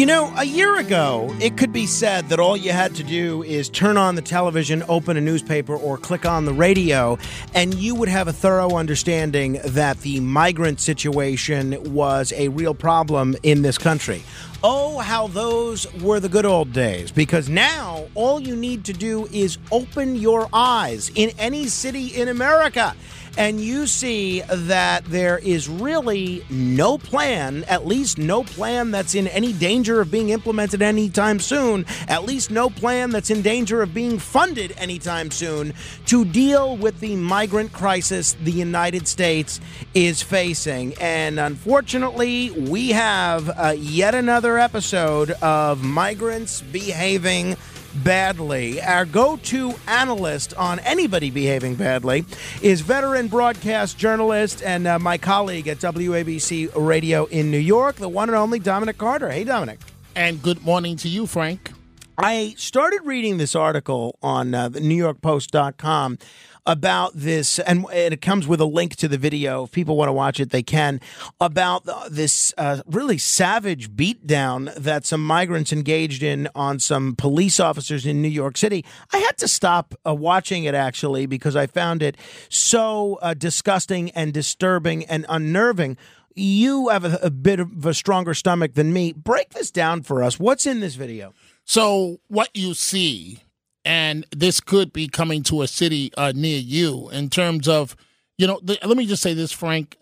You know, a year ago, it could be said that all you had to do is turn on the television, open a newspaper, or click on the radio, and you would have a thorough understanding that the migrant situation was a real problem in this country. Oh, how those were the good old days, because now all you need to do is open your eyes in any city in America and you see that there is really no plan, at least no plan that's in any danger of being implemented anytime soon, at least no plan that's in danger of being funded anytime soon to deal with the migrant crisis the United States is facing. And unfortunately, we have uh, yet another episode of migrants behaving badly. Our go to analyst on anybody behaving badly is veteran broadcast journalist and uh, my colleague at WABC Radio in New York, the one and only Dominic Carter. Hey, Dominic. And good morning to you, Frank. I started reading this article on uh, the NewYorkPost.com about this, and it comes with a link to the video. If people want to watch it, they can. About this uh, really savage beatdown that some migrants engaged in on some police officers in New York City. I had to stop uh, watching it actually because I found it so uh, disgusting and disturbing and unnerving. You have a, a bit of a stronger stomach than me. Break this down for us. What's in this video? So, what you see and this could be coming to a city uh, near you in terms of you know the, let me just say this frank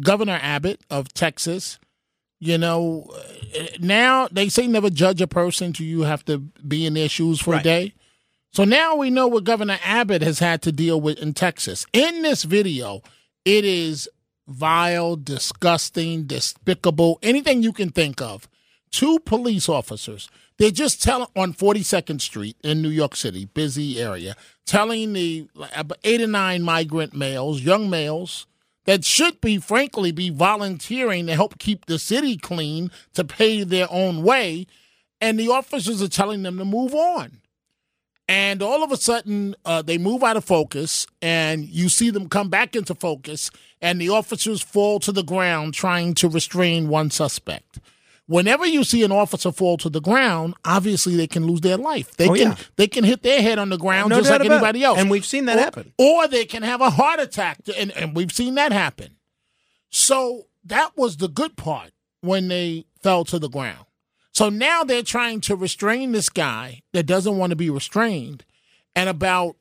governor abbott of texas you know uh, now they say never judge a person till you have to be in their shoes for right. a day. So now we know what governor abbott has had to deal with in texas. In this video it is vile disgusting despicable anything you can think of. Two police officers they're just telling on 42nd Street in New York City, busy area, telling the eight or nine migrant males, young males, that should be, frankly, be volunteering to help keep the city clean to pay their own way. And the officers are telling them to move on. And all of a sudden, uh, they move out of focus, and you see them come back into focus, and the officers fall to the ground trying to restrain one suspect whenever you see an officer fall to the ground, obviously they can lose their life. They oh, can yeah. they can hit their head on the ground no just like anybody else, and we've seen that or, happen. Or they can have a heart attack, and, and we've seen that happen. So that was the good part when they fell to the ground. So now they're trying to restrain this guy that doesn't want to be restrained, and about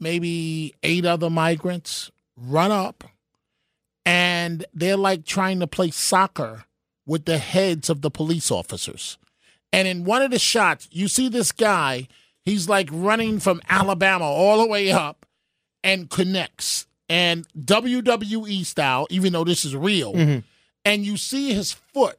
maybe eight other migrants run up, and they're like trying to play soccer with the heads of the police officers. And in one of the shots, you see this guy, he's like running from Alabama all the way up and connects. And WWE style, even though this is real, mm-hmm. and you see his foot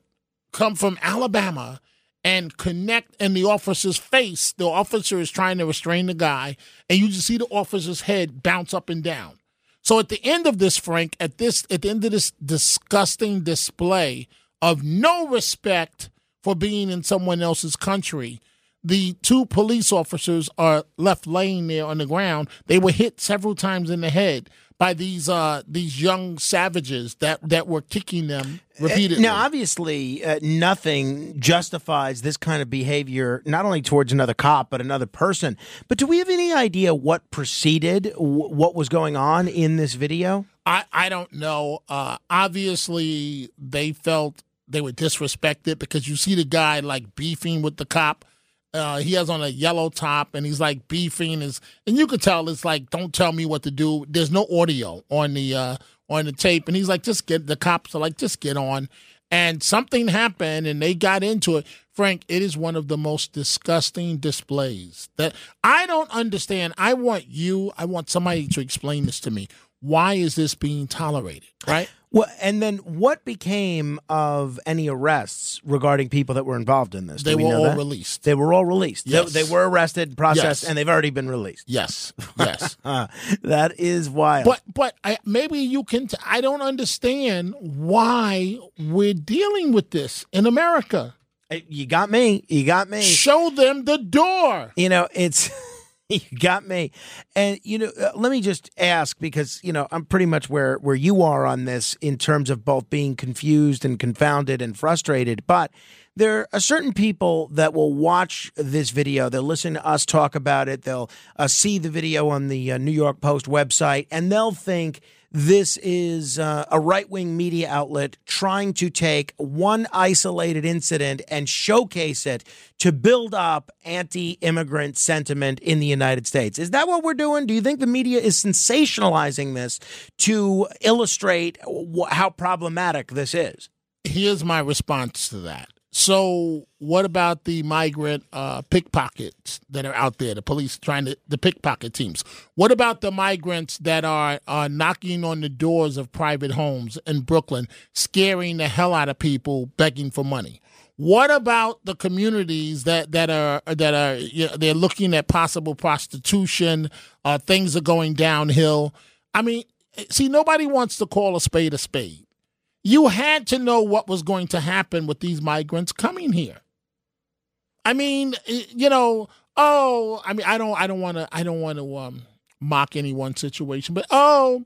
come from Alabama and connect in the officer's face. The officer is trying to restrain the guy, and you just see the officer's head bounce up and down. So at the end of this, Frank, at this at the end of this disgusting display of no respect for being in someone else's country. The two police officers are left laying there on the ground. They were hit several times in the head by these uh, these young savages that that were kicking them repeatedly. Now, obviously, uh, nothing justifies this kind of behavior, not only towards another cop but another person. But do we have any idea what preceded w- what was going on in this video? I I don't know. Uh, obviously, they felt they were disrespected because you see the guy like beefing with the cop. Uh, he has on a yellow top and he's like beefing is and you could tell it's like don't tell me what to do. There's no audio on the uh, on the tape and he's like just get the cops are like just get on and something happened and they got into it. Frank, it is one of the most disgusting displays that I don't understand. I want you, I want somebody to explain this to me. Why is this being tolerated? Right? Well, and then what became of any arrests regarding people that were involved in this? Do They we were all that? released. They were all released. Yes. They, were arrested, processed, Yes. and they've already been released. Yes, yes. That is wild. But but I, maybe you can. T- I don't understand why we're dealing with this in America. You got me. You got me. Show them the door. You know, it's you got me. And you know, uh, let me just ask because you know I'm pretty much where where you are on this in terms of both being confused and confounded and frustrated, but. There are certain people that will watch this video. They'll listen to us talk about it. They'll uh, see the video on the uh, New York Post website, and they'll think this is uh, a right wing media outlet trying to take one isolated incident and showcase it to build up anti immigrant sentiment in the United States. Is that what we're doing? Do you think the media is sensationalizing this to illustrate wh- how problematic this is? Here's my response to that. So, what about the migrant uh, pickpockets that are out there? The police trying to the pickpocket teams. What about the migrants that are uh, knocking on the doors of private homes in Brooklyn, scaring the hell out of people, begging for money? What about the communities that that are that are you know, they're looking at possible prostitution? Uh, things are going downhill. I mean, see, nobody wants to call a spade a spade you had to know what was going to happen with these migrants coming here. I mean, you know, oh, I mean, I don't, I don't want to, I don't want to um, mock any one situation, but oh,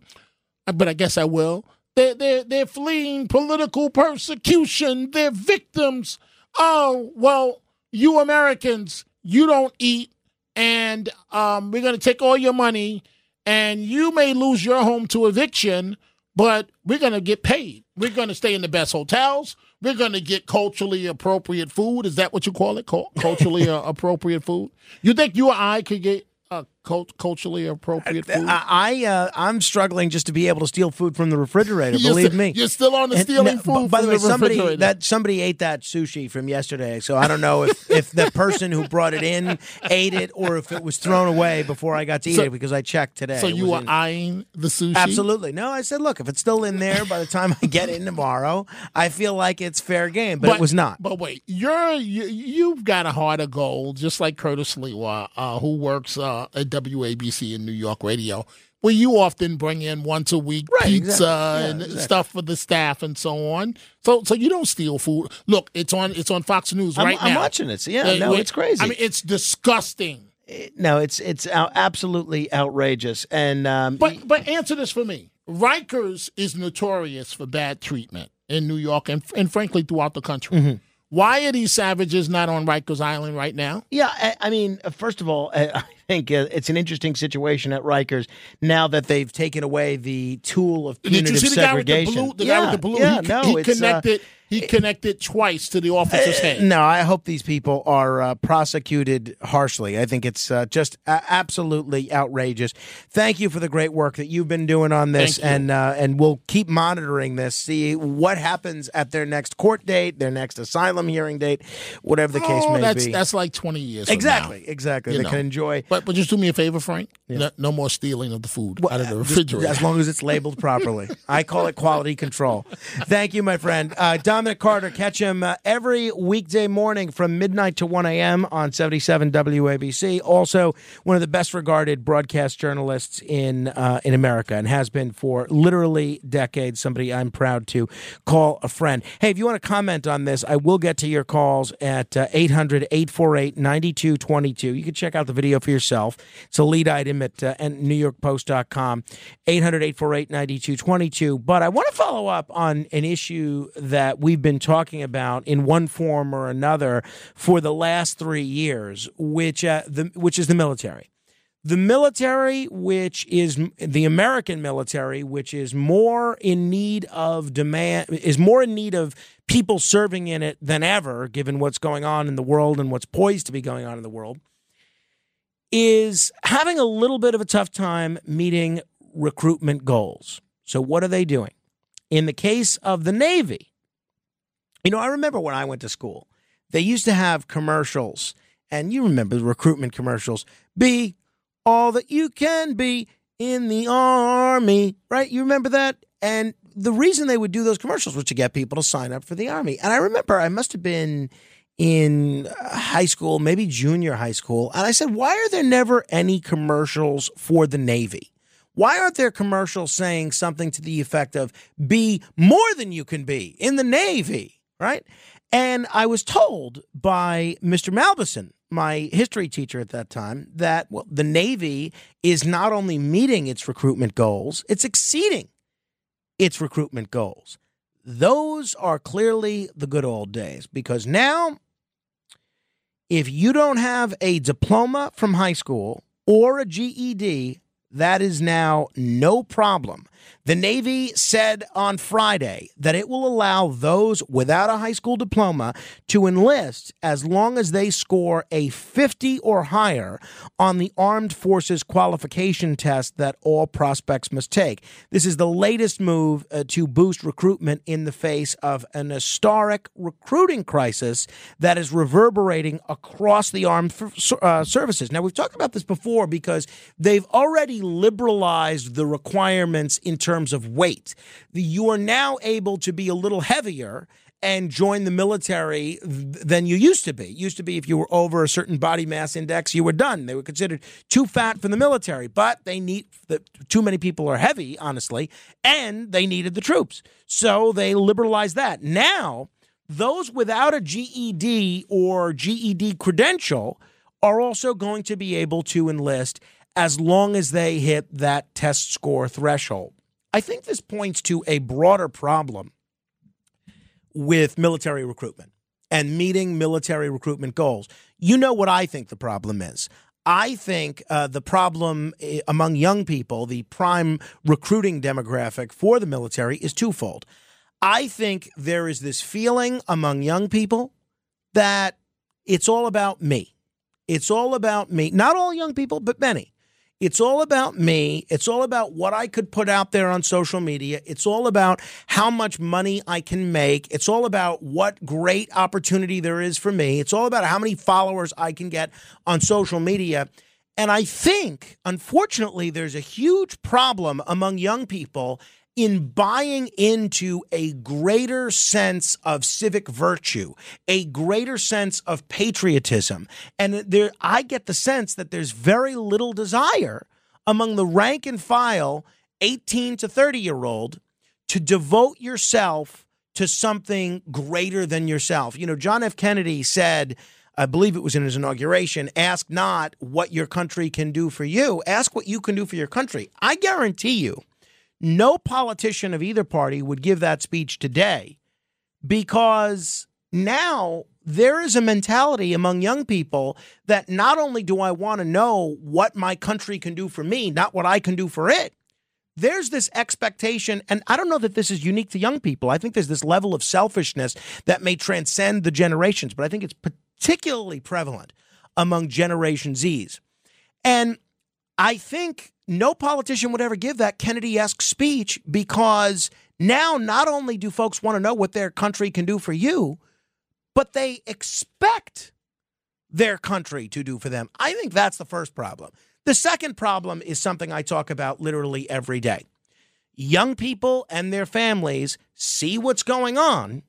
but I guess I will. They're they're they're fleeing political persecution. They're victims. Oh well, you Americans, you don't eat, and um, we're going to take all your money, and you may lose your home to eviction but we're going to get paid. We're going to stay in the best hotels. We're going to get culturally appropriate food. Is that what you call it? Culturally uh, appropriate food? You think you or I could get uh, cult- culturally appropriate food? I, I uh, I'm struggling just to be able to steal food from the refrigerator. You're believe sti- me. You're still on the And stealing no, food By the way, the somebody that somebody ate that sushi from yesterday, so I don't know if if the person who brought it in ate it or if it was thrown away before I got to eat So- it because I checked today. so you were in- eyeing the sushi? Absolutely. No, I said, look, if it's still in there by the time I get in tomorrow, I feel like it's fair game, but, it was not. But wait, you're you, you've got a heart of gold, just like Curtis Sliwa, uh, who works uh, at WABC in New York Radio, where you often bring in once a week Right, pizza exactly. Yeah, and exactly. stuff for the staff and so on. So so you don't steal food. Look, it's on it's on Fox News I'm, right I'm now. watching it. So yeah, Uh, no, it's crazy. I mean, it's disgusting. no, it's it's absolutely outrageous. And um, But but answer this for me. Rikers is notorious for bad treatment in New York and and frankly throughout the country. Mm-hmm. Why are these savages not on Rikers Island right now? Yeah, I, I mean, uh, first of all, I think uh, it's an interesting situation at Rikers now that they've taken away the tool of punitive Did you see the guy with the blue? The yeah, guy with the blue. Yeah, he, no, he uh, connected. he connected twice to the officer's head. No, I hope these people are uh, prosecuted harshly. I think it's uh, just uh, absolutely outrageous. Thank you for the great work that you've been doing on this, and uh, and we'll keep monitoring this, see what happens at their next court date, their next asylum hearing date, whatever the case oh, may that's be. that's like twenty years. from exactly, now. exactly. You they know. can enjoy. But but just do me a favor, Frank. No, no more stealing of the food out of the Just refrigerator. as long as it's labeled properly. I call it quality control. Thank you, my friend. Uh, Dominic Carter, catch him uh, every weekday morning from midnight to 1 a.m. on 77 WABC. Also, one of the best regarded broadcast journalists in, uh, in America and has been for literally decades. Somebody I'm proud to call a friend. Hey, if you want to comment on this, I will get to your calls at uh, 800 848 9222. You can check out the video for yourself. It's a lead item at uh, NewYorkPost.com, 800 848 9222. But I want to follow up on an issue that we've been talking about in one form or another for the last three years, which, uh, the, which is the military. The military, which is the American military, which is more in need of demand, is more in need of people serving in it than ever, given what's going on in the world and what's poised to be going on in the world, is having a little bit of a tough time meeting recruitment goals. So, what are they doing? In the case of the Navy, you know, I remember when I went to school, they used to have commercials, and you remember the recruitment commercials be all that you can be in the army, right? You remember that? And the reason they would do those commercials was to get people to sign up for the army. And I remember I must have been in high school, maybe junior high school, and I said, "Why are there never any commercials for the Navy?" Why aren't there commercials saying something to the effect of be more than you can be in the Navy, right? And I was told by Mr. Malbison, my history teacher at that time, that well, the Navy is not only meeting its recruitment goals, it's exceeding its recruitment goals. Those are clearly the good old days because now, if you don't have a diploma from high school or a GED, that is now no problem. The Navy said on Friday that it will allow those without a high school diploma to enlist as long as they score a 50 or higher on the Armed Forces qualification test that all prospects must take. This is the latest move uh, to boost recruitment in the face of an historic recruiting crisis that is reverberating across the armed uh, services. Now, we've talked about this before because they've already liberalized the requirements in terms of weight. You are now able to be a little heavier and join the military than you used to be. It used to be if you were over a certain body mass index, you were done. They were considered too fat for the military, but they need the, too many people are heavy, honestly, and they needed the troops. So they liberalized that. Now, those without a GED or GED credential are also going to be able to enlist as long as they hit that test score threshold. I think this points to a broader problem with military recruitment and meeting military recruitment goals. You know what I think the problem is. I think uh, the problem eh, among young people, the prime recruiting demographic for the military, is twofold. I think there is this feeling among young people that it's all about me. It's all about me. Not all young people, but many. It's all about me. It's all about what I could put out there on social media. It's all about how much money I can make. It's all about what great opportunity there is for me. It's all about how many followers I can get on social media. And I think, unfortunately, there's a huge problem among young people in buying into a greater sense of civic virtue, a greater sense of patriotism. And there, I get the sense that there's very little desire among the rank and file 18 to 30 year old to devote yourself to something greater than yourself. You know, John F. Kennedy said, I believe it was in his inauguration, ask not what your country can do for you, ask what you can do for your country. I guarantee you no politician of either party would give that speech today because now there is a mentality among young people that not only do I want to know what my country can do for me, not what I can do for it. There's this expectation, and I don't know that this is unique to young people. I think there's this level of selfishness that may transcend the generations, but I think it's particularly prevalent among Generation Zs. And I think no politician would ever give that Kennedy esque speech because now not only do folks want to know what their country can do for you, but they expect their country to do for them. I think that's the first problem. The second problem is something I talk about literally every day. Young people and their families see what's going on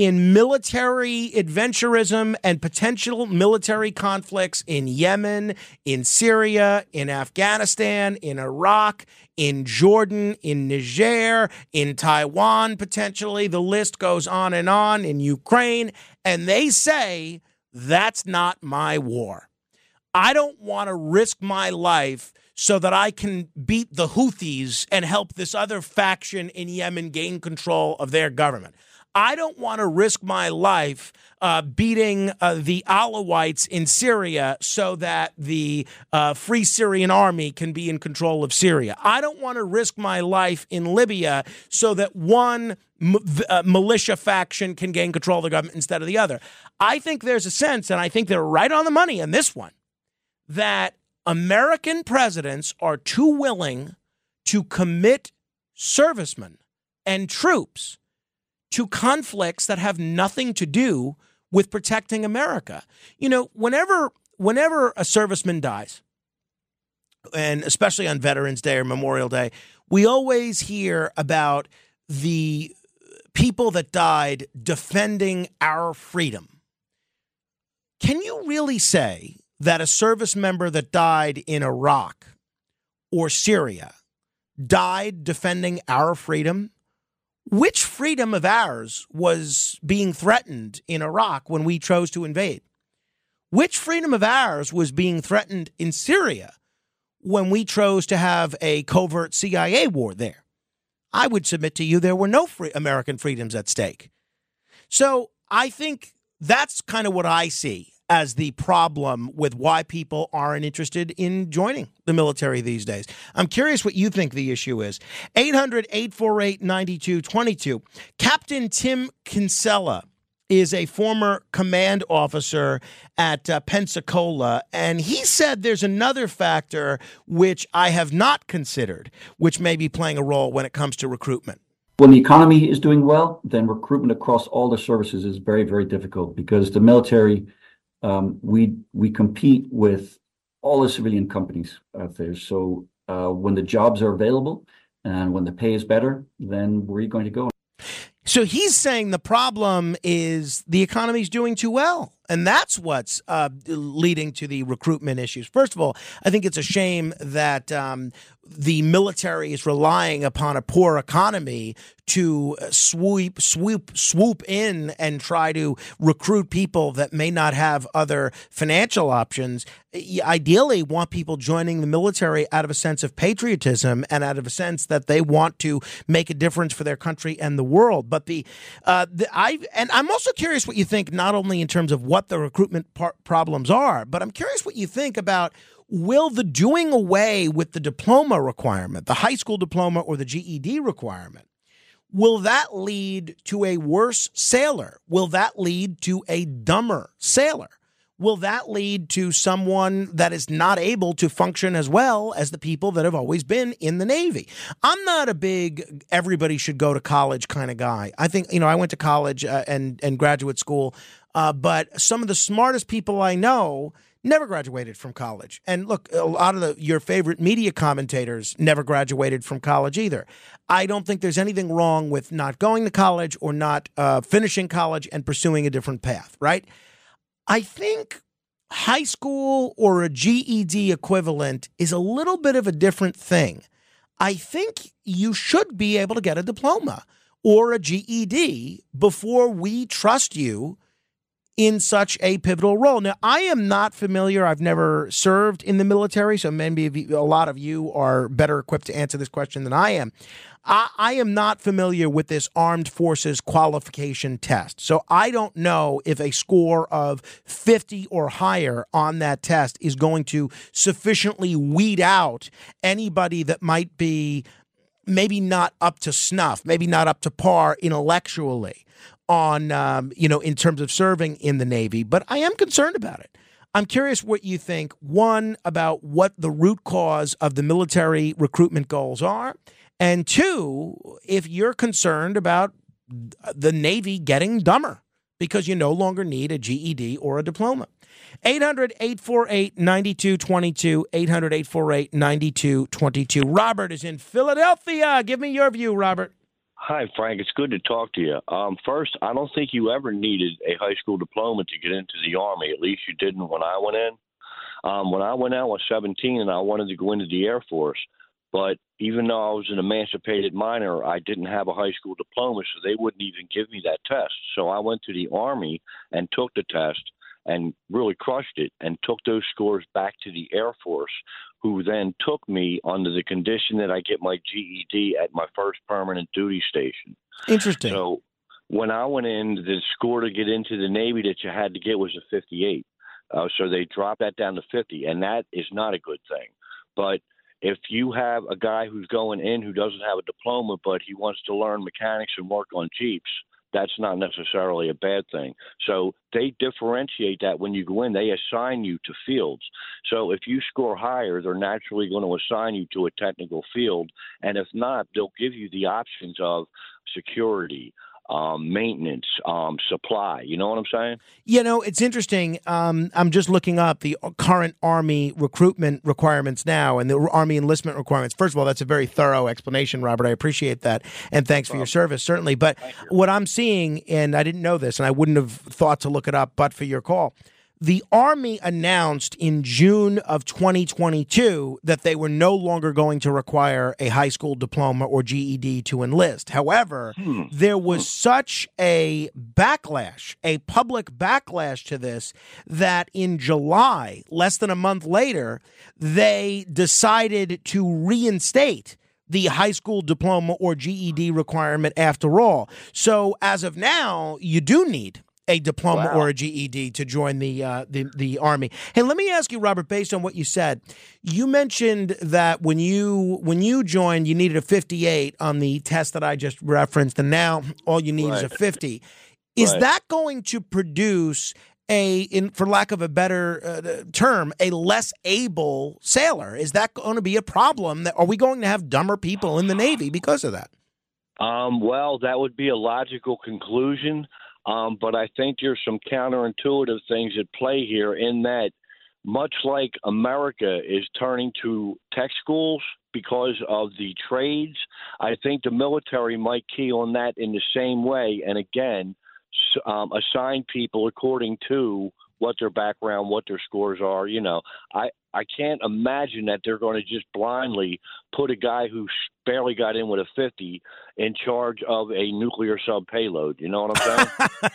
in military adventurism and potential military conflicts in Yemen, in Syria, in Afghanistan, in Iraq, in Jordan, in Niger, in Taiwan, potentially. The list goes on and on, in Ukraine. And they say, that's not my war. I don't want to risk my life so that I can beat the Houthis and help this other faction in Yemen gain control of their government. I don't want to risk my life uh, beating uh, the Alawites in Syria so that the uh, Free Syrian Army can be in control of Syria. I don't want to risk my life in Libya so that one uh, militia faction can gain control of the government instead of the other. I think there's a sense, and I think they're right on the money in this one, that American presidents are too willing to commit servicemen and troops to conflicts that have nothing to do with protecting America. You know, whenever whenever a serviceman dies, and especially on Veterans Day or Memorial Day, we always hear about the people that died defending our freedom. Can you really say that a service member that died in Iraq or Syria died defending our freedom? Which freedom of ours was being threatened in Iraq when we chose to invade? Which freedom of ours was being threatened in Syria when we chose to have a covert CIA war there? I would submit to you there were no free American freedoms at stake. So I think that's kind of what I see as the problem with why people aren't interested in joining the military these days. I'm curious what you think the issue is. 800 848 9222. Captain Tim Kinsella is a former command officer at uh, Pensacola, and he said there's another factor which I have not considered, which may be playing a role when it comes to recruitment. When the economy is doing well, then recruitment across all the services is very, very difficult because the military we we compete with all the civilian companies out there. So uh, when the jobs are available and when the pay is better, then you going to go? So he's saying the problem is the economy's doing too well. And that's what's uh, leading to the recruitment issues. First of all, I think it's a shame that um, the military is relying upon a poor economy to swoop, swoop, swoop in and try to recruit people that may not have other financial options. Ideally, want people joining the military out of a sense of patriotism and out of a sense that they want to make a difference for their country and the world. But the, uh, the I and I'm also curious what you think, not only in terms of what what the recruitment par- problems are, but I'm curious what you think about will the doing away with the diploma requirement, the high school diploma or the GED requirement, will that lead to a worse sailor? Will that lead to a dumber sailor? Will that lead to someone that is not able to function as well as the people that have always been in the Navy? I'm not a big everybody should go to college kind of guy. I think, you know, I went to college uh, and, and graduate school uh, but some of the smartest people I know never graduated from college. And look, a lot of the, your favorite media commentators never graduated from college either. I don't think there's anything wrong with not going to college or not uh, finishing college and pursuing a different path, right? I think high school or a GED equivalent is a little bit of a different thing. I think you should be able to get a diploma or a GED before we trust you in such a pivotal role. Now, I am not familiar. I've never served in the military, so maybe a lot of you are better equipped to answer this question than I am. I, I, am not familiar with this armed forces qualification test. So I don't know if a score of 50 or higher on that test is going to sufficiently weed out anybody that might be maybe not up to snuff, maybe not up to par intellectually on, um, you know, in terms of serving in the Navy, but I am concerned about it. I'm curious what you think, one, about what the root cause of the military recruitment goals are, and two, if you're concerned about the Navy getting dumber because you no longer need a GED or a diploma. 800 848 9222. 800 848 9222. Robert is in Philadelphia. Give me your view, Robert. Hi, Frank. It's good to talk to you. Um, first, I don't think you ever needed a high school diploma to get into the Army. At least you didn't when I went in. Um, when I went out, I was 17 and I wanted to go into the Air Force. But even though I was an emancipated minor, I didn't have a high school diploma, so they wouldn't even give me that test. So I went to the Army and took the test and really crushed it and took those scores back to the Air Force, who then took me under the condition that I get my GED at my first permanent duty station. Interesting. So when I went in, the score to get into the Navy that you had to get was a 58. Uh, so they dropped that down to 50, and that is not a good thing. But if you have a guy who's going in who doesn't have a diploma, but he wants to learn mechanics and work on Jeeps, that's not necessarily a bad thing. So they differentiate that when you go in, they assign you to fields. So if you score higher, they're naturally going to assign you to a technical field. And if not, they'll give you the options of security, um, maintenance, um, supply. You know what I'm saying? You know, it's interesting. Um, I'm just looking up the current Army recruitment requirements now and the Army enlistment requirements. First of all, that's a very thorough explanation, Robert. I appreciate that. And thanks for your service, certainly. But what I'm seeing, and I didn't know this, and I wouldn't have thought to look it up but for your call the Army announced in June of 2022 that they were no longer going to require a high school diploma or GED to enlist. However, hmm. there was such a backlash, a public backlash to this, that in July, less than a month later, they decided to reinstate the high school diploma or GED requirement after all. So as of now, you do need a diploma wow. or a GED to join the, uh, the the army. Hey, let me ask you, Robert, based on what you said, you mentioned that when you when you joined, you needed a 58 on the test that I just referenced, and now all you need right. is a 50. Is right. that going to produce a, in for lack of a better uh, term, a less able sailor? Is that going to be a problem? That are we going to have dumber people in the Navy because of that? Um, well, that would be a logical conclusion. Um, but I think there's some counterintuitive things at play here in that, much like America is turning to tech schools because of the trades, I think the military might key on that in the same way. And again, um, assign people according to what their background, what their scores are. You know, I I can't imagine that they're going to just blindly put a guy who barely got in with a 50 in charge of a nuclear sub payload. You know what I'm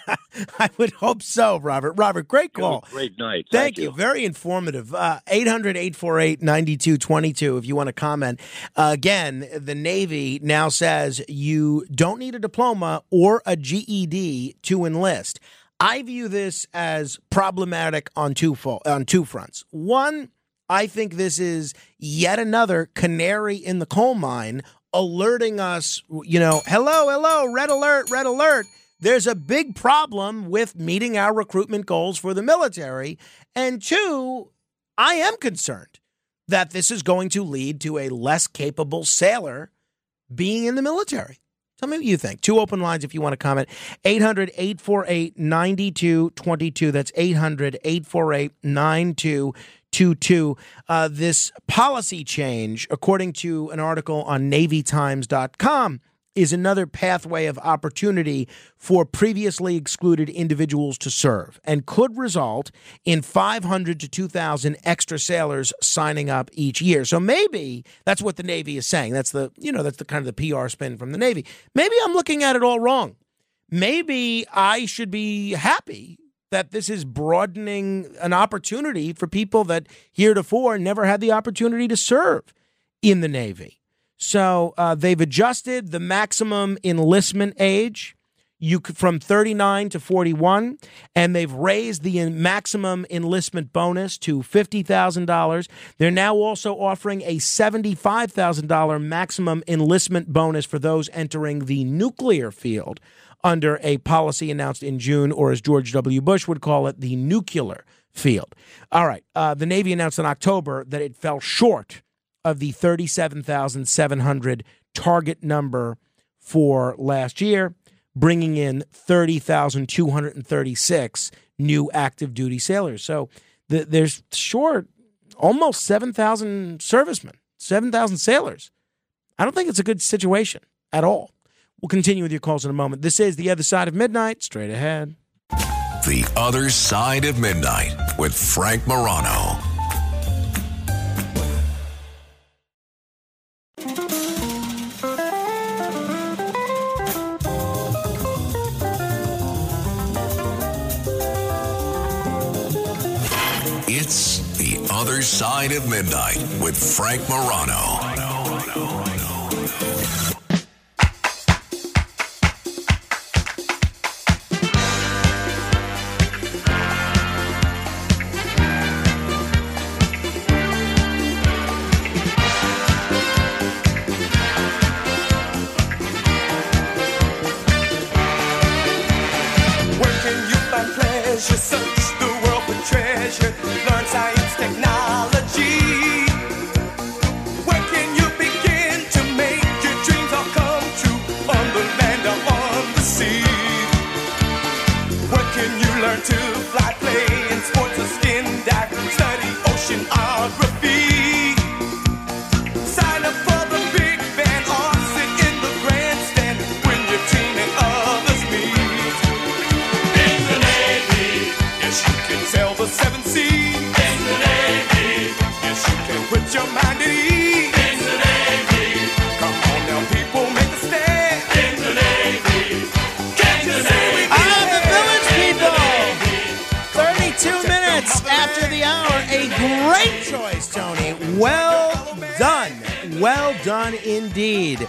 saying? I would hope so, Robert. Robert, great call. Great night. Thank, Thank you. you. Very informative. Uh, 800 848 9222 if you want to comment. Uh, again, the Navy now says you don't need a diploma or a GED to enlist. I view this as problematic on two fo- on two fronts. One, I think this is yet another canary in the coal mine alerting us, you know, hello, hello, red alert, red alert. There's a big problem with meeting our recruitment goals for the military. And two, I am concerned that this is going to lead to a less capable sailor being in the military. Tell me what you think. Two open lines if you want to comment. 800 848 9222. That's 800 848 9222. Uh, this policy change, according to an article on NavyTimes.com, is another pathway of opportunity for previously excluded individuals to serve and could result in 500 to 2,000 extra sailors signing up each year. So maybe that's what the Navy is saying. That's the, you know, that's the kind of the PR spin from the Navy. Maybe I'm looking at it all wrong. Maybe I should be happy that this is broadening an opportunity for people that heretofore never had the opportunity to serve in the Navy. So uh, they've adjusted the maximum enlistment age you from 39 to 41 and they've raised the maximum enlistment bonus to $50,000. They're now also offering a $75,000 maximum enlistment bonus for those entering the nuclear field under a policy announced in June or as George W. Bush would call it the nuclear field. All right, uh, the Navy announced in October that it fell short of the 37,700 target number for last year, bringing in 30,236 new active duty sailors. So the, there's short almost 7,000 servicemen, 7,000 sailors. I don't think it's a good situation at all. We'll continue with your calls in a moment. This is The Other Side of Midnight, straight ahead. The Other Side of Midnight with Frank Morano. It's The Other Side of Midnight with Frank Morano. your mind. In the the village people. 32 minutes after the hour. A great choice, Tony. Well done. Well done indeed.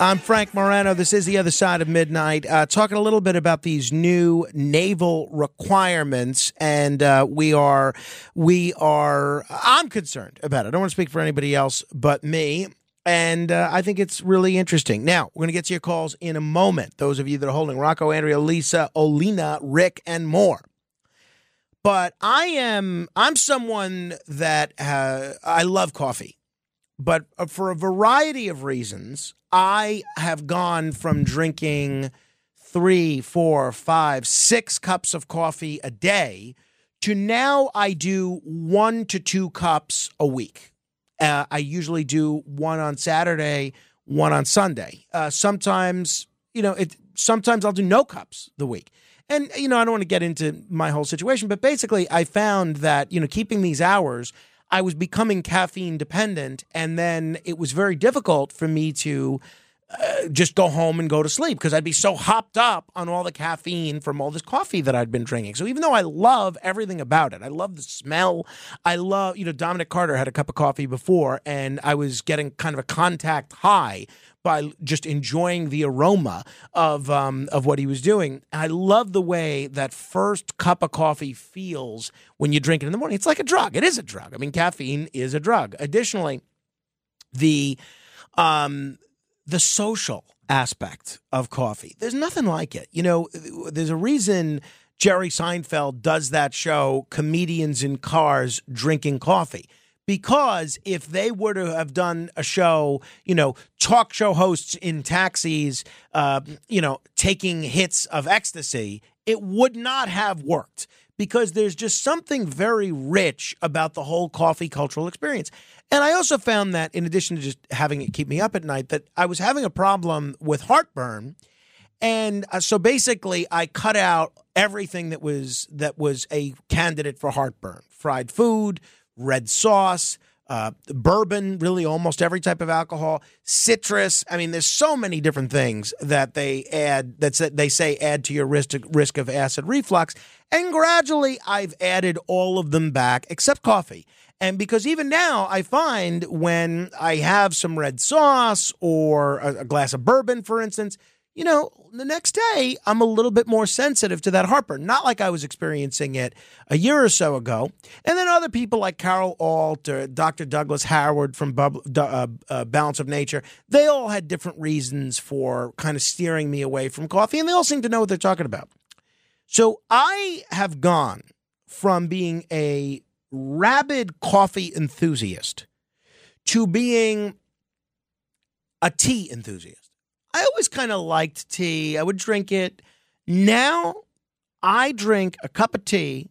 I'm Frank Morano. This is the other side of midnight. Uh, talking a little bit about these new naval requirements, and uh, we are, we are. I'm concerned about it. I don't want to speak for anybody else but me. And uh, I think it's really interesting. Now, we're going to get to your calls in a moment. Those of you that are holding Rocco, Andrea, Lisa, Olina, Rick, and more. But I am, I'm someone that uh, I love coffee but uh, for a variety of reasons, I have gone from drinking three, four, five, six cups of coffee a day to now I do one to two cups a week. Uh, I usually do one on Saturday, one on Sunday. Uh, sometimes, you know, it. Sometimes I'll do no cups the week. And you know, I don't want to get into my whole situation, but basically, I found that you know, keeping these hours I was becoming caffeine dependent, and then it was very difficult for me to uh, just go home and go to sleep because I'd be so hopped up on all the caffeine from all this coffee that I'd been drinking. So even though I love everything about it, I love the smell. I love, you know, Dominic Carter had a cup of coffee before, and I was getting kind of a contact high by just enjoying the aroma of um, of what he was doing. I love the way that first cup of coffee feels when you drink it in the morning. It's like a drug. It is a drug. I mean, caffeine is a drug. Additionally, the um, the social aspect of coffee. There's nothing like it. You know, there's a reason Jerry Seinfeld does that show, Comedians in Cars Drinking Coffee because if they were to have done a show, you know, talk show hosts in taxis, uh, you know, taking hits of ecstasy, it would not have worked because there's just something very rich about the whole coffee cultural experience. And I also found that in addition to just having it keep me up at night, that I was having a problem with heartburn. And uh, so basically I cut out everything that was that was a candidate for heartburn. Fried food, red sauce, uh, bourbon, really almost every type of alcohol, citrus. I mean, there's so many different things that they add that they say add to your risk risk of acid reflux. And gradually, I've added all of them back except coffee. And because even now, I find when I have some red sauce or a, a glass of bourbon, for instance, you know, the next day I'm a little bit more sensitive to that heartburn. Not like I was experiencing it a year or so ago. And then other people like Carol Alt or Dr. Douglas Howard from uh, uh, Balance of Nature, they all had different reasons for kind of steering me away from coffee, and they all seem to know what they're talking about. So I have gone from being a rabid coffee enthusiast to being a tea enthusiast. I always kind of liked tea. I would drink it. Now I drink a cup of tea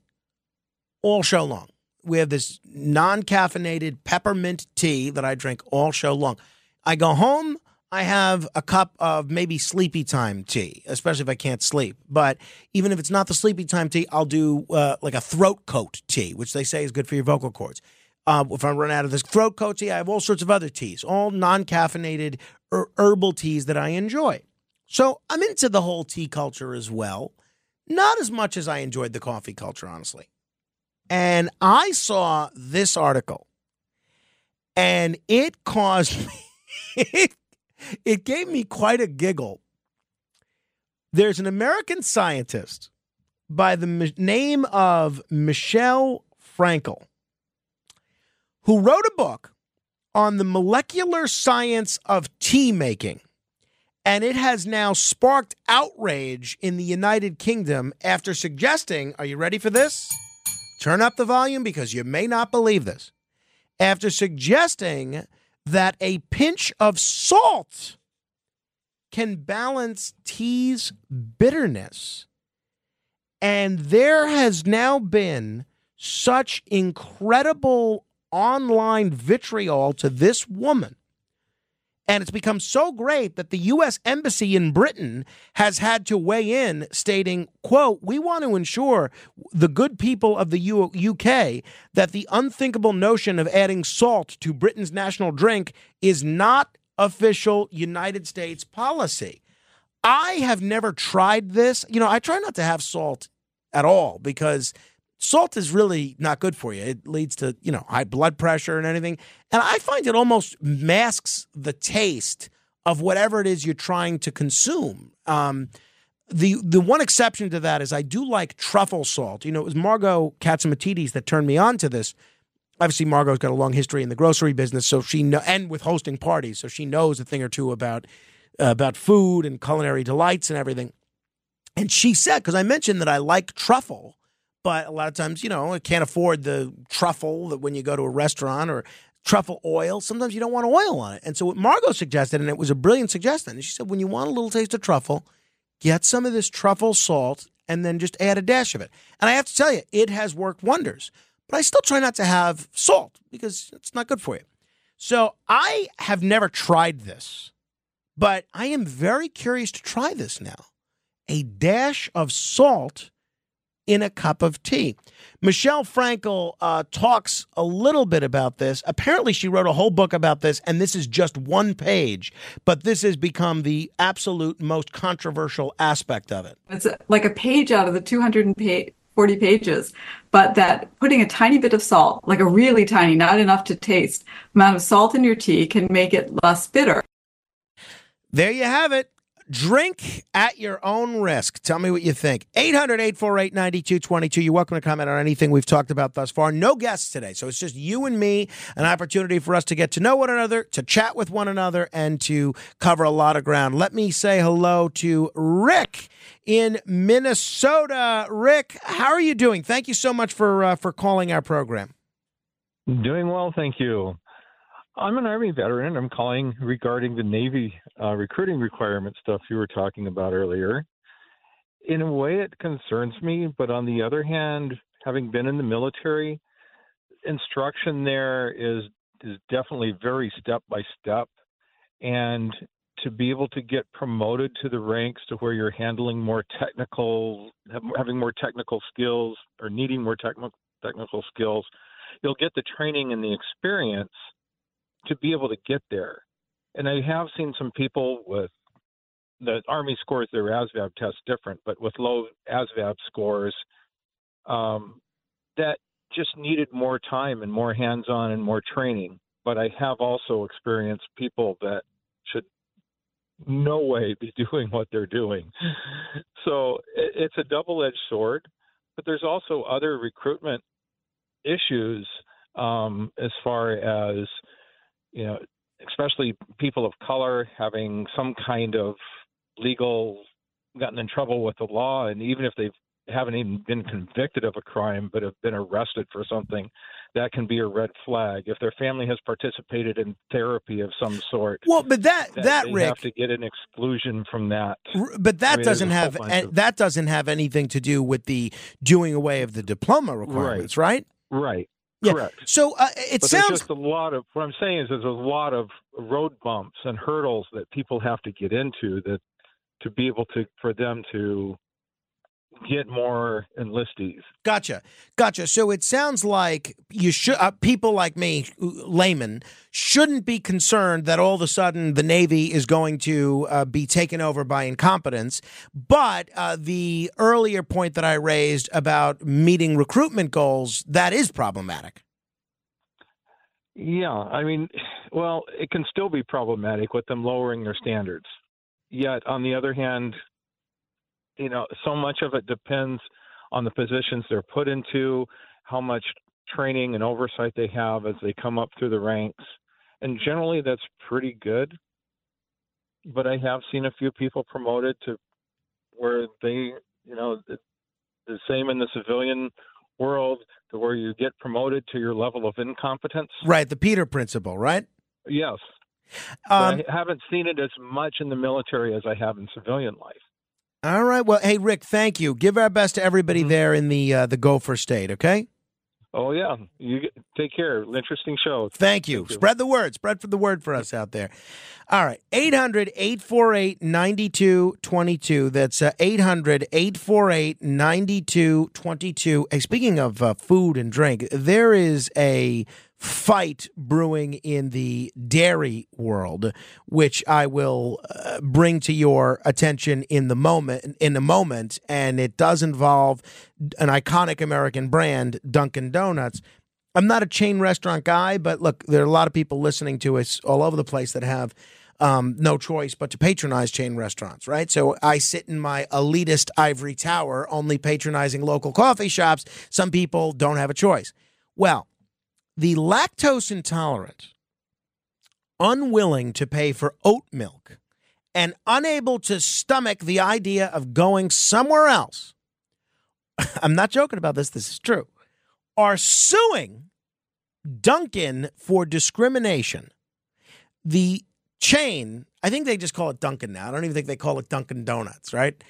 all show long. We have this non caffeinated peppermint tea that I drink all show long. I go home, I have a cup of maybe sleepy time tea, especially if I can't sleep. But even if it's not the sleepy time tea, I'll do uh, like a throat coat tea, which they say is good for your vocal cords. Uh, if I run out of this throat coat tea, I have all sorts of other teas, all non caffeinated er, herbal teas that I enjoy. So I'm into the whole tea culture as well. Not as much as I enjoyed the coffee culture, honestly. And I saw this article and it caused me, it, it gave me quite a giggle. There's an American scientist by the name of Michelle Francl who wrote a book on the molecular science of tea making. And it has now sparked outrage in the United Kingdom after suggesting, are you ready for this? Turn up the volume because you may not believe this. After suggesting that a pinch of salt can balance tea's bitterness. And there has now been such incredible online vitriol to this woman. And it's become so great that the U.S. Embassy in Britain has had to weigh in, stating, quote, we want to ensure the good people of the U- UK that the unthinkable notion of adding salt to Britain's national drink is not official United States policy. I have never tried this. You know, I try not to have salt at all because salt is really not good for you. It leads to, you know, high blood pressure and anything. And I find it almost masks the taste of whatever it is you're trying to consume. Um, the the one exception to that is I do like truffle salt. You know, it was Margot Catsimatidis that turned me on to this. Obviously, Margot's got a long history in the grocery business, so she and with hosting parties, so she knows a thing or two about uh, about food and culinary delights and everything. And she said, because I mentioned that I like truffle, but a lot of times, you know, I can't afford the truffle that when you go to a restaurant or truffle oil. Sometimes you don't want oil on it. And so what Margot suggested, and it was a brilliant suggestion, she said, when you want a little taste of truffle, get some of this truffle salt and then just add a dash of it. And I have to tell you, it has worked wonders. But I still try not to have salt because it's not good for you. So I have never tried this, but I am very curious to try this now. A dash of salt in a cup of tea. Michelle Francl uh, talks a little bit about this. Apparently, she wrote a whole book about this, and this is just one page, but this has become the absolute most controversial aspect of it. It's like a page out of the 240 pages, but that putting a tiny bit of salt, like a really tiny, not enough to taste, amount of salt in your tea can make it less bitter. There you have it. Drink at your own risk. Tell me what you think. 800 848 9222. You're welcome to comment on anything we've talked about thus far. No guests today. So it's just you and me, an opportunity for us to get to know one another, to chat with one another, and to cover a lot of ground. Let me say hello to Rick in Minnesota. Rick, how are you doing? Thank you so much for, uh, for calling our program. Doing well, thank you. I'm an Army veteran. I'm calling regarding the Navy uh, recruiting requirement stuff you were talking about earlier. In a way, it concerns me, but on the other hand, having been in the military, instruction there is is definitely very step by step, and to be able to get promoted to the ranks to where you're handling more technical, having more technical skills, or needing more technical technical skills, you'll get the training and the experience to be able to get there. And I have seen some people with the Army scores their ASVAB test different, but with low ASVAB scores, um, that just needed more time and more hands on and more training. But I have also experienced people that should no way be doing what they're doing. So it's a double edged sword, but there's also other recruitment issues um, as far as you know, especially people of color having some kind of legal gotten in trouble with the law, and even if they haven't even been convicted of a crime but have been arrested for something, that can be a red flag. If their family has participated in therapy of some sort, well, but that that, that Rick have to get an exclusion from that. But that I mean, doesn't have of, that doesn't have anything to do with the doing away of the diploma requirements, right? Right. Right. Yeah. Correct. So uh, it but sounds just a lot of what I'm saying is there's a lot of road bumps and hurdles that people have to get into that to be able to for them to get more enlistees. Gotcha, gotcha. So it sounds like you should uh, people like me, laymen, shouldn't be concerned that all of a sudden the Navy is going to uh, be taken over by incompetence. But uh, the earlier point that I raised about meeting recruitment goals that is problematic. Yeah, I mean, well, it can still be problematic with them lowering their standards. Yet, on the other hand, you know, so much of it depends on the positions they're put into, how much training and oversight they have as they come up through the ranks. And generally, that's pretty good. But I have seen a few people promoted to where they, you know, the same in the civilian world, to where you get promoted to your level of incompetence. Right, the Peter principle, right? Yes. Um, I haven't seen it as much in the military as I have in civilian life. All right. Well, hey Rick, thank you. Give our best to everybody mm-hmm. there in the uh, the Gopher State. Okay. Oh yeah, you get, take care. Interesting show. Thank you. Thank you. Spread the word. Spread for the word for us out there. All right. 800-848-9222. That's uh, 800-848-9222. Hey, speaking of uh, food and drink, there is a fight brewing in the dairy world, which I will uh, bring to your attention in the moment. In a moment, and it does involve an iconic American brand, Dunkin' Donuts. I'm not a chain restaurant guy, but look, there are a lot of people listening to us all over the place that have um, no choice but to patronize chain restaurants, right? So I sit in my elitist ivory tower, only patronizing local coffee shops. Some people don't have a choice. Well, the lactose intolerant, unwilling to pay for oat milk, and unable to stomach the idea of going somewhere else, I'm not joking about this, this is true, are suing Dunkin' for discrimination. The chain, I think they just call it Dunkin' now. I don't even think they call it Dunkin' Donuts, right?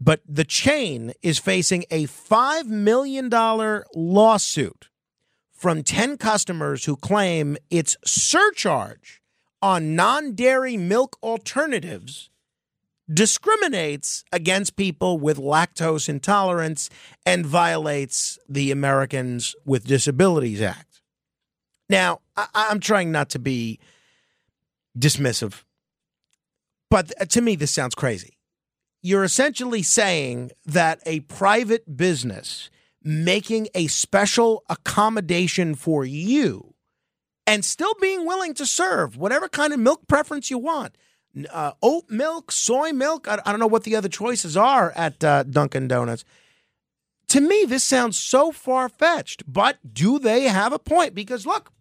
But the chain is facing a $5 million lawsuit from 10 customers who claim its surcharge on non dairy milk alternatives discriminates against people with lactose intolerance and violates the Americans with Disabilities Act. Now, I- I'm trying not to be dismissive. But to me, this sounds crazy. You're essentially saying that a private business making a special accommodation for you and still being willing to serve whatever kind of milk preference you want uh, oat milk, soy milk. I, I, don't know what the other choices are at uh, Dunkin' Donuts. To me, this sounds so far fetched, but do they have a point? Because look,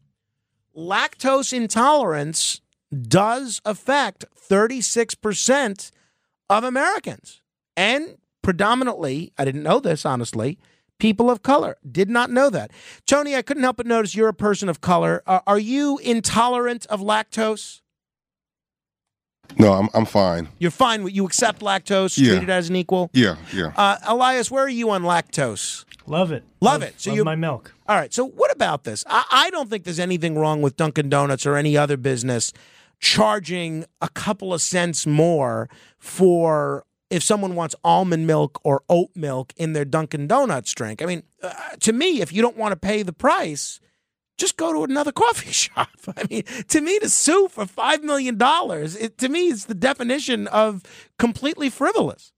lactose intolerance does affect 36% of Americans and predominantly, I didn't know this honestly, people of color. Did not know that. Tony, I couldn't help but notice you're a person of color. Uh, are you intolerant of lactose? No, I'm I'm fine. You're fine. You accept lactose, Yeah. treat it as an equal. Yeah, yeah. Uh, Elias, where are you on lactose? Love it. Love, it. So love you my milk. All right. So what about this? I, I don't think there's anything wrong with Dunkin' Donuts or any other business charging a couple of cents more for if someone wants almond milk or oat milk in their Dunkin' Donuts drink. I mean, uh, to me, if you don't want to pay the price, just go to another coffee shop. I mean, to me, to sue for five million dollars, it to me is the definition of completely frivolous.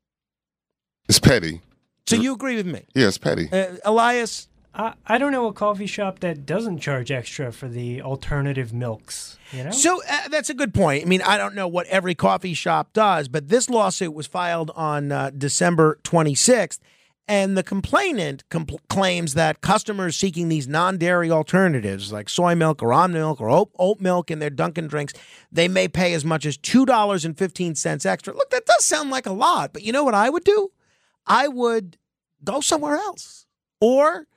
It's petty. So you agree with me, Yeah, it's petty. uh, Elias? I, I don't know a coffee shop that doesn't charge extra for the alternative milks. You know. So uh, that's a good point. I mean, I don't know what every coffee shop does, but this lawsuit was filed on uh, December 26th, and the complainant compl- claims that customers seeking these non-dairy alternatives like soy milk or almond milk or oat, oat milk in their Dunkin' drinks, they may pay as much as two dollars and fifteen cents extra. Look, that does sound like a lot, but you know what I would do? I would go somewhere else, or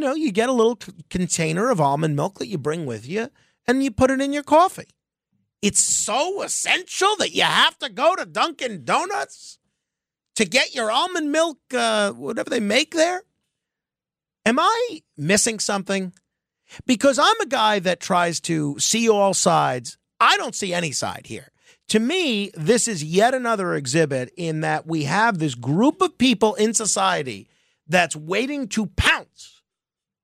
you know, you get a little c- container of almond milk that you bring with you and you put it in your coffee. It's so essential that you have to go to Dunkin' Donuts to get your almond milk, uh, whatever they make there. Am I missing something? Because I'm a guy that tries to see all sides. I don't see any side here. To me, this is yet another exhibit in that we have this group of people in society that's waiting to pounce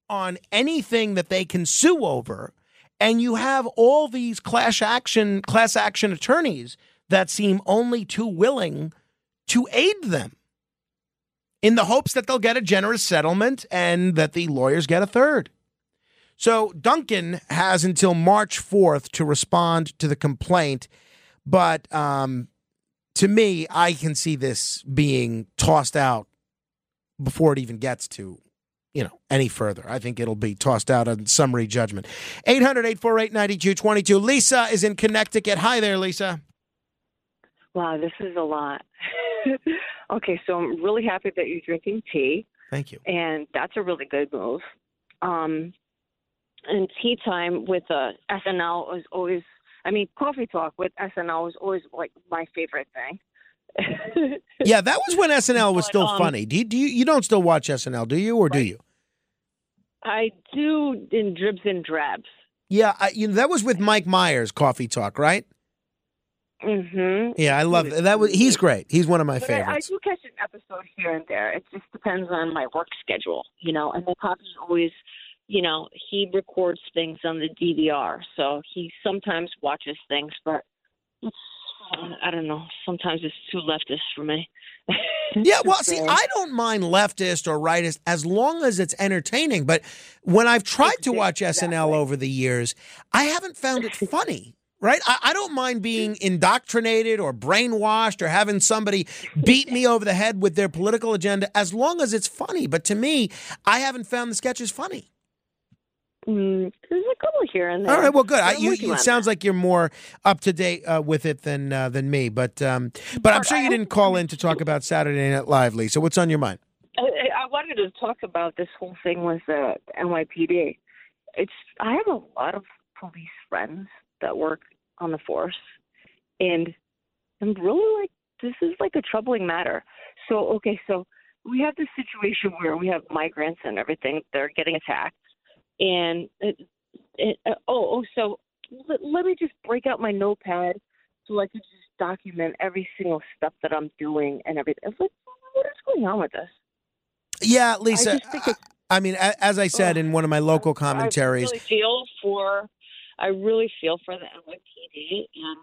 on anything that they can sue over and you have all these class action class action attorneys that seem only too willing to aid them in the hopes that they'll get a generous settlement and that the lawyers get a third. So Dunkin' has until March 4th to respond to the complaint, but um, to me, I can see this being tossed out before it even gets to you know, any further. I think it'll be tossed out on summary judgment. 800 848 9222. Lisa is in Connecticut. Hi there, Lisa. Wow, this is a lot. okay, so I'm really happy that you're drinking tea, Thank you. and that's a really good move. Um, and tea time with uh, SNL was always, I mean, coffee talk with SNL was always like my favorite thing. Yeah, that was when SNL was But, still um, funny. Do you, do you you don't still watch SNL, do you, or do you? I do in dribs and drabs. Yeah, I, you know that was with Mike Myers, Coffee Talk, right? Mm-hmm. Yeah, I love that. Was he's great. He's one of my But I, I do catch an episode here and there. It just depends on my work schedule, you know. And then Poppy's always you know, he records things on the DVR, so he sometimes watches things, but it's, Um, I don't know. Sometimes it's too leftist for me. Yeah, well, see, I don't mind leftist or rightist as long as it's entertaining. But when I've tried to watch SNL over the years, I haven't found it funny. Right? I, I don't mind being indoctrinated or brainwashed or having somebody beat me over the head with their political agenda as long as it's funny. But to me, I haven't found the sketches funny. Mm, there's a couple here and there. All right, well, good. I, you, it sounds like you're more up to date uh, with it than uh, than me. But um, but I'm sure you didn't call in to talk about Saturday Night Live, Lisa. What's on your mind? I, I wanted to talk about this whole thing with the NYPD. It's I have a lot of police friends that work on the force, and I'm really like this is like a troubling matter. So okay, so we have this situation where we have migrants and everything; they're getting attacked, and it, it, uh, oh oh so let, let me just break out my notepad so I can just document every single step that I'm doing and everything. It's like what is going on with this? Yeah, Lisa. I just think it's I mean, as I said in one of my local commentaries, I really feel for I really feel for the NYPD, and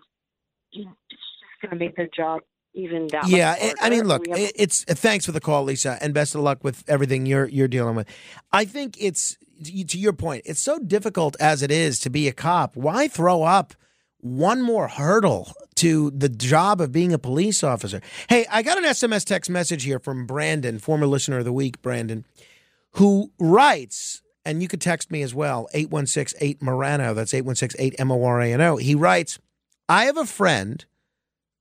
it's just going to make their job even that. yeah, I mean, look, have- it's uh, thanks for the call, Lisa, and best of luck with everything you're you're dealing with. I think it's to to your point. It's so difficult as it is to be a cop. Why throw up one more hurdle to the job of being a police officer? Hey, I got an SMS text message here from Brandon, former listener of the week, Brandon, who writes. And you could text me as well, 816 8 Morano. That's 816 8 M O R A N O. He writes, I have a friend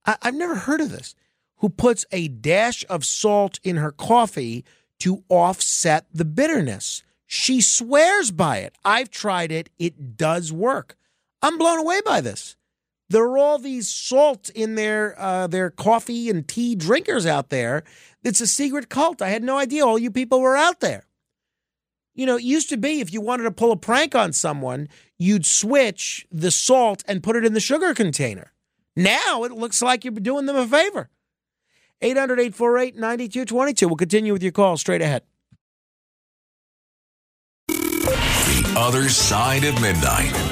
I, I've never heard of this, who puts a dash of salt in her coffee to offset the bitterness. She swears by it. I've tried it, it does work. I'm blown away by this. There are all these salt in their uh, their coffee and tea drinkers out there. It's a secret cult. I had no idea all you people were out there. You know, it used to be if you wanted to pull a prank on someone, you'd switch the salt and put it in the sugar container. Now it looks like you're doing them a favor. 800 848 9222. We'll continue with your call straight ahead. The other side of midnight.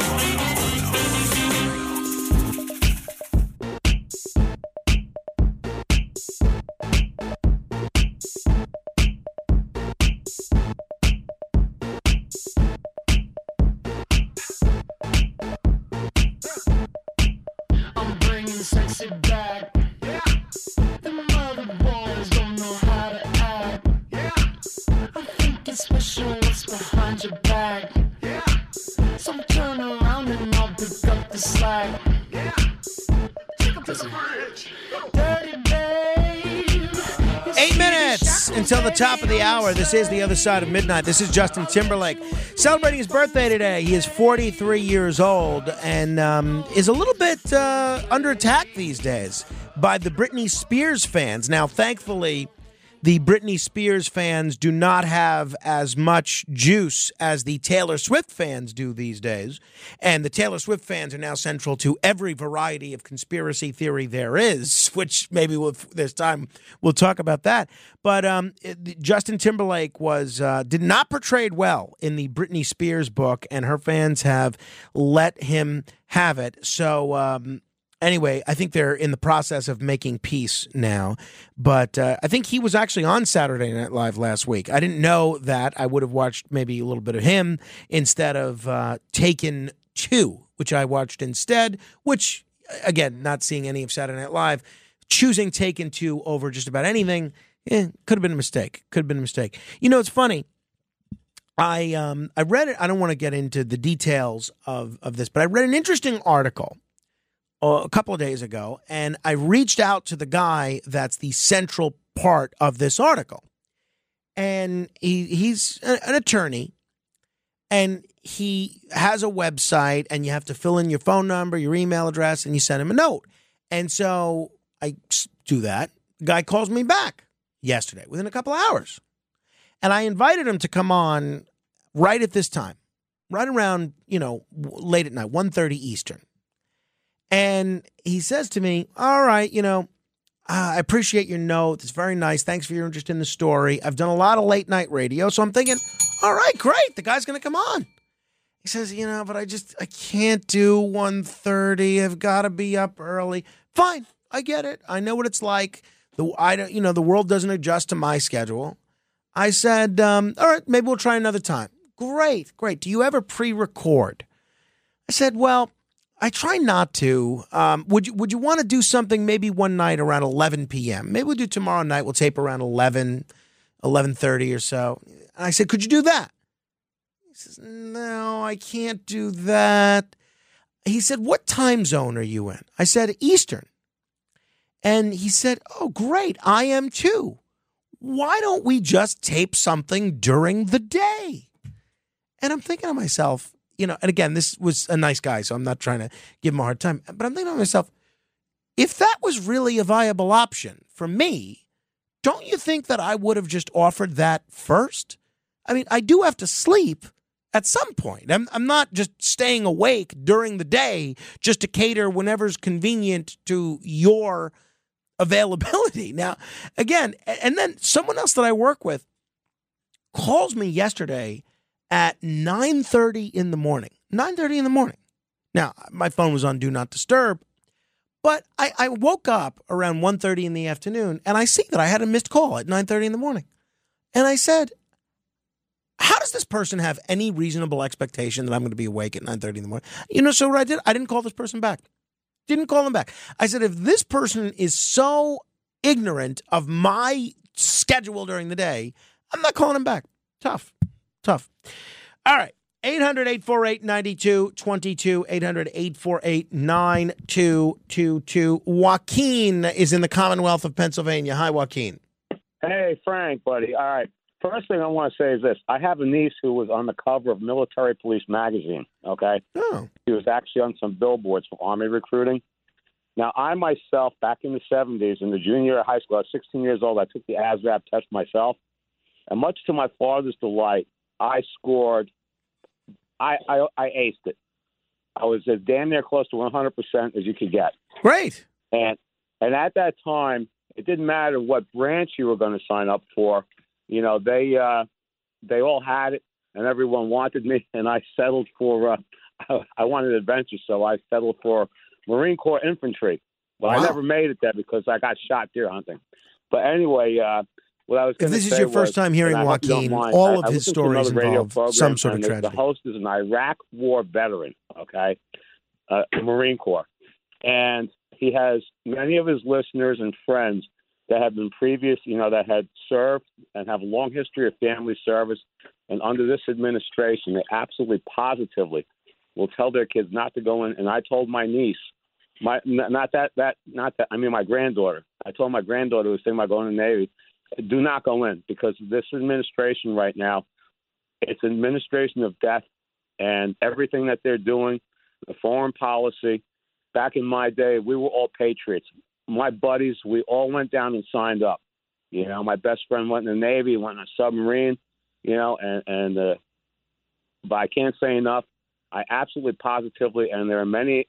Until the top of the hour. This is the other side of midnight. This is Justin Timberlake celebrating his birthday today. He is 43 years old and um, is a little bit uh, under attack these days by the Britney Spears fans. Now, thankfully, the Britney Spears fans do not have as much juice as the Taylor Swift fans do these days. And the Taylor Swift fans are now central to every variety of conspiracy theory there is, which maybe we'll, this time we'll talk about that. But um, it- Justin Timberlake was uh, did not portrayed well in the Britney Spears book, and her fans have let him have it. So um, anyway, I think they're in the process of making peace now. But uh, I think he was actually on Saturday Night Live last week. I didn't know that. I would have watched maybe a little bit of him instead of uh, Taken Two, which I watched instead. Which, again, not seeing any of Saturday Night Live, choosing Taken Two over just about anything. Eh, could have been a mistake. Could have been a mistake. You know, it's funny. I um I read it. I don't want to get into the details of of this, but I read an interesting article a couple of days ago, and I reached out to the guy that's the central part of this article, and he he's an attorney, and he has a website, and you have to fill in your phone number, your email address, and you send him a note, and so I do that. Guy calls me back. yesterday, within a couple hours. And I invited him to come on right at this time, right around, you know, late at night, 1.30 Eastern. And he says to me, All right, you know, uh, I appreciate your note. It's very nice. Thanks for your interest in the story. I've done a lot of late night radio. So I'm thinking, All right, great. The guy's going to come on. He says, You know, but I just, I can't do 1.30. I've got to be up early. Fine. I get it. I know what it's like. The, I don't, you know, the world doesn't adjust to my schedule. I said, um, all right, maybe we'll try another time. Great, great. Do you ever pre-record? I said, well, I try not to. Um, would you Would you want to do something maybe one night around 11 p.m.? Maybe we'll do tomorrow night. We'll tape around 11, 11.30 or so. And I said, could you do that? He says, no, I can't do that. He said, what time zone are you in? I said, Eastern. And he said, oh, great. I am too why don't we just tape something during the day? And I'm thinking to myself, you know, and again, this was a nice guy, so I'm not trying to give him a hard time, but I'm thinking to myself, if that was really a viable option for me, don't you think that I would have just offered that first? I mean, I do have to sleep at some point. I'm, I'm not just staying awake during the day just to cater whenever's convenient to your availability. Now, again, and then someone else that I work with calls me yesterday at 9:30 in the morning. 9:30 in the morning. Now, my phone was on do not disturb, but I, I woke up around 1:30 in the afternoon and I see that I had a missed call at 9:30 in the morning. And I said, how does this person have any reasonable expectation that I'm going to be awake at 9:30 in the morning? You know, so what I did, I didn't call this person back. Didn't call them back. I said, if this person is so ignorant of my schedule during the day, I'm not calling him back. Tough. Tough. All right. 800 848 9222. 800 848 9222. Joaquin is in the Commonwealth of Pennsylvania. Hi, Joaquin. Hey, Frank, buddy. All right. First thing I want to say is this: I have a niece who was on the cover of Military Police magazine. Okay, oh. she was actually on some billboards for Army recruiting. Now, I myself, back in the '70s, in the junior year of high school, I was 16 years old. I took the ASVAB test myself, and much to my father's delight, I scored. I I, I aced it. I was as damn near close to 100 percent as you could get. Great. And and at that time, it didn't matter what branch you were going to sign up for. You know, they uh, they all had it, and everyone wanted me, and I settled for. Uh, I wanted adventure, so I settled for Marine Corps infantry. Well, I never made it there because I got shot deer hunting. But anyway, uh, what I was If this is your first time hearing and I hope you don't Joaquin, all of I his another stories involve program, some sort of tragedy. The host is an Iraq War veteran, okay, uh, Marine Corps, and he has many of his listeners and friends that have been previous, you know, that had served and have a long history of family service. And under this administration, they absolutely positively will tell their kids not to go in. And I told my niece, my not that that not that I mean my granddaughter. I told my granddaughter who was thinking about going to the Navy, do not go in because this administration right now, it's an administration of death, and everything that they're doing, the foreign policy. Back in my day, we were all patriots. My buddies, we all went down and signed up. You know, my best friend went in the Navy, went in a submarine. You know, and and uh, but I can't say enough. I absolutely positively, and there are many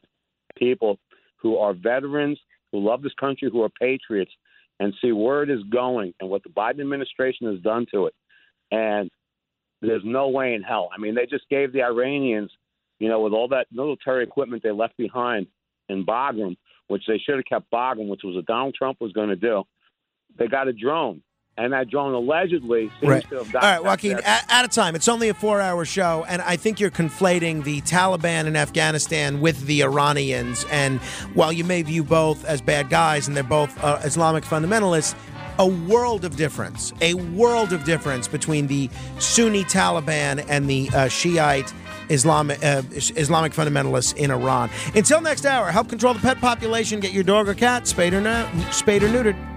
people who are veterans who love this country, who are patriots, and see where it is going and what the Biden administration has done to it. And there's no way in hell. I mean, they just gave the Iranians, you know, with all that military equipment they left behind in Bagram, which they should have kept Bagram, which was what Donald Trump was going to do. They got a drone, and that drone allegedly seems Right. to have All right, Joaquin, out, out of time. It's only a four hour show, and I think you're conflating the Taliban in Afghanistan with the Iranians. And while you may view both as bad guys and they're both uh, Islamic fundamentalists, a world of difference, a world of difference between the Sunni Taliban and the uh, Shiite Islamic, uh, Islamic fundamentalists in Iran. Until next hour, help control the pet population. Get your dog or cat spayed or, spayed or neutered.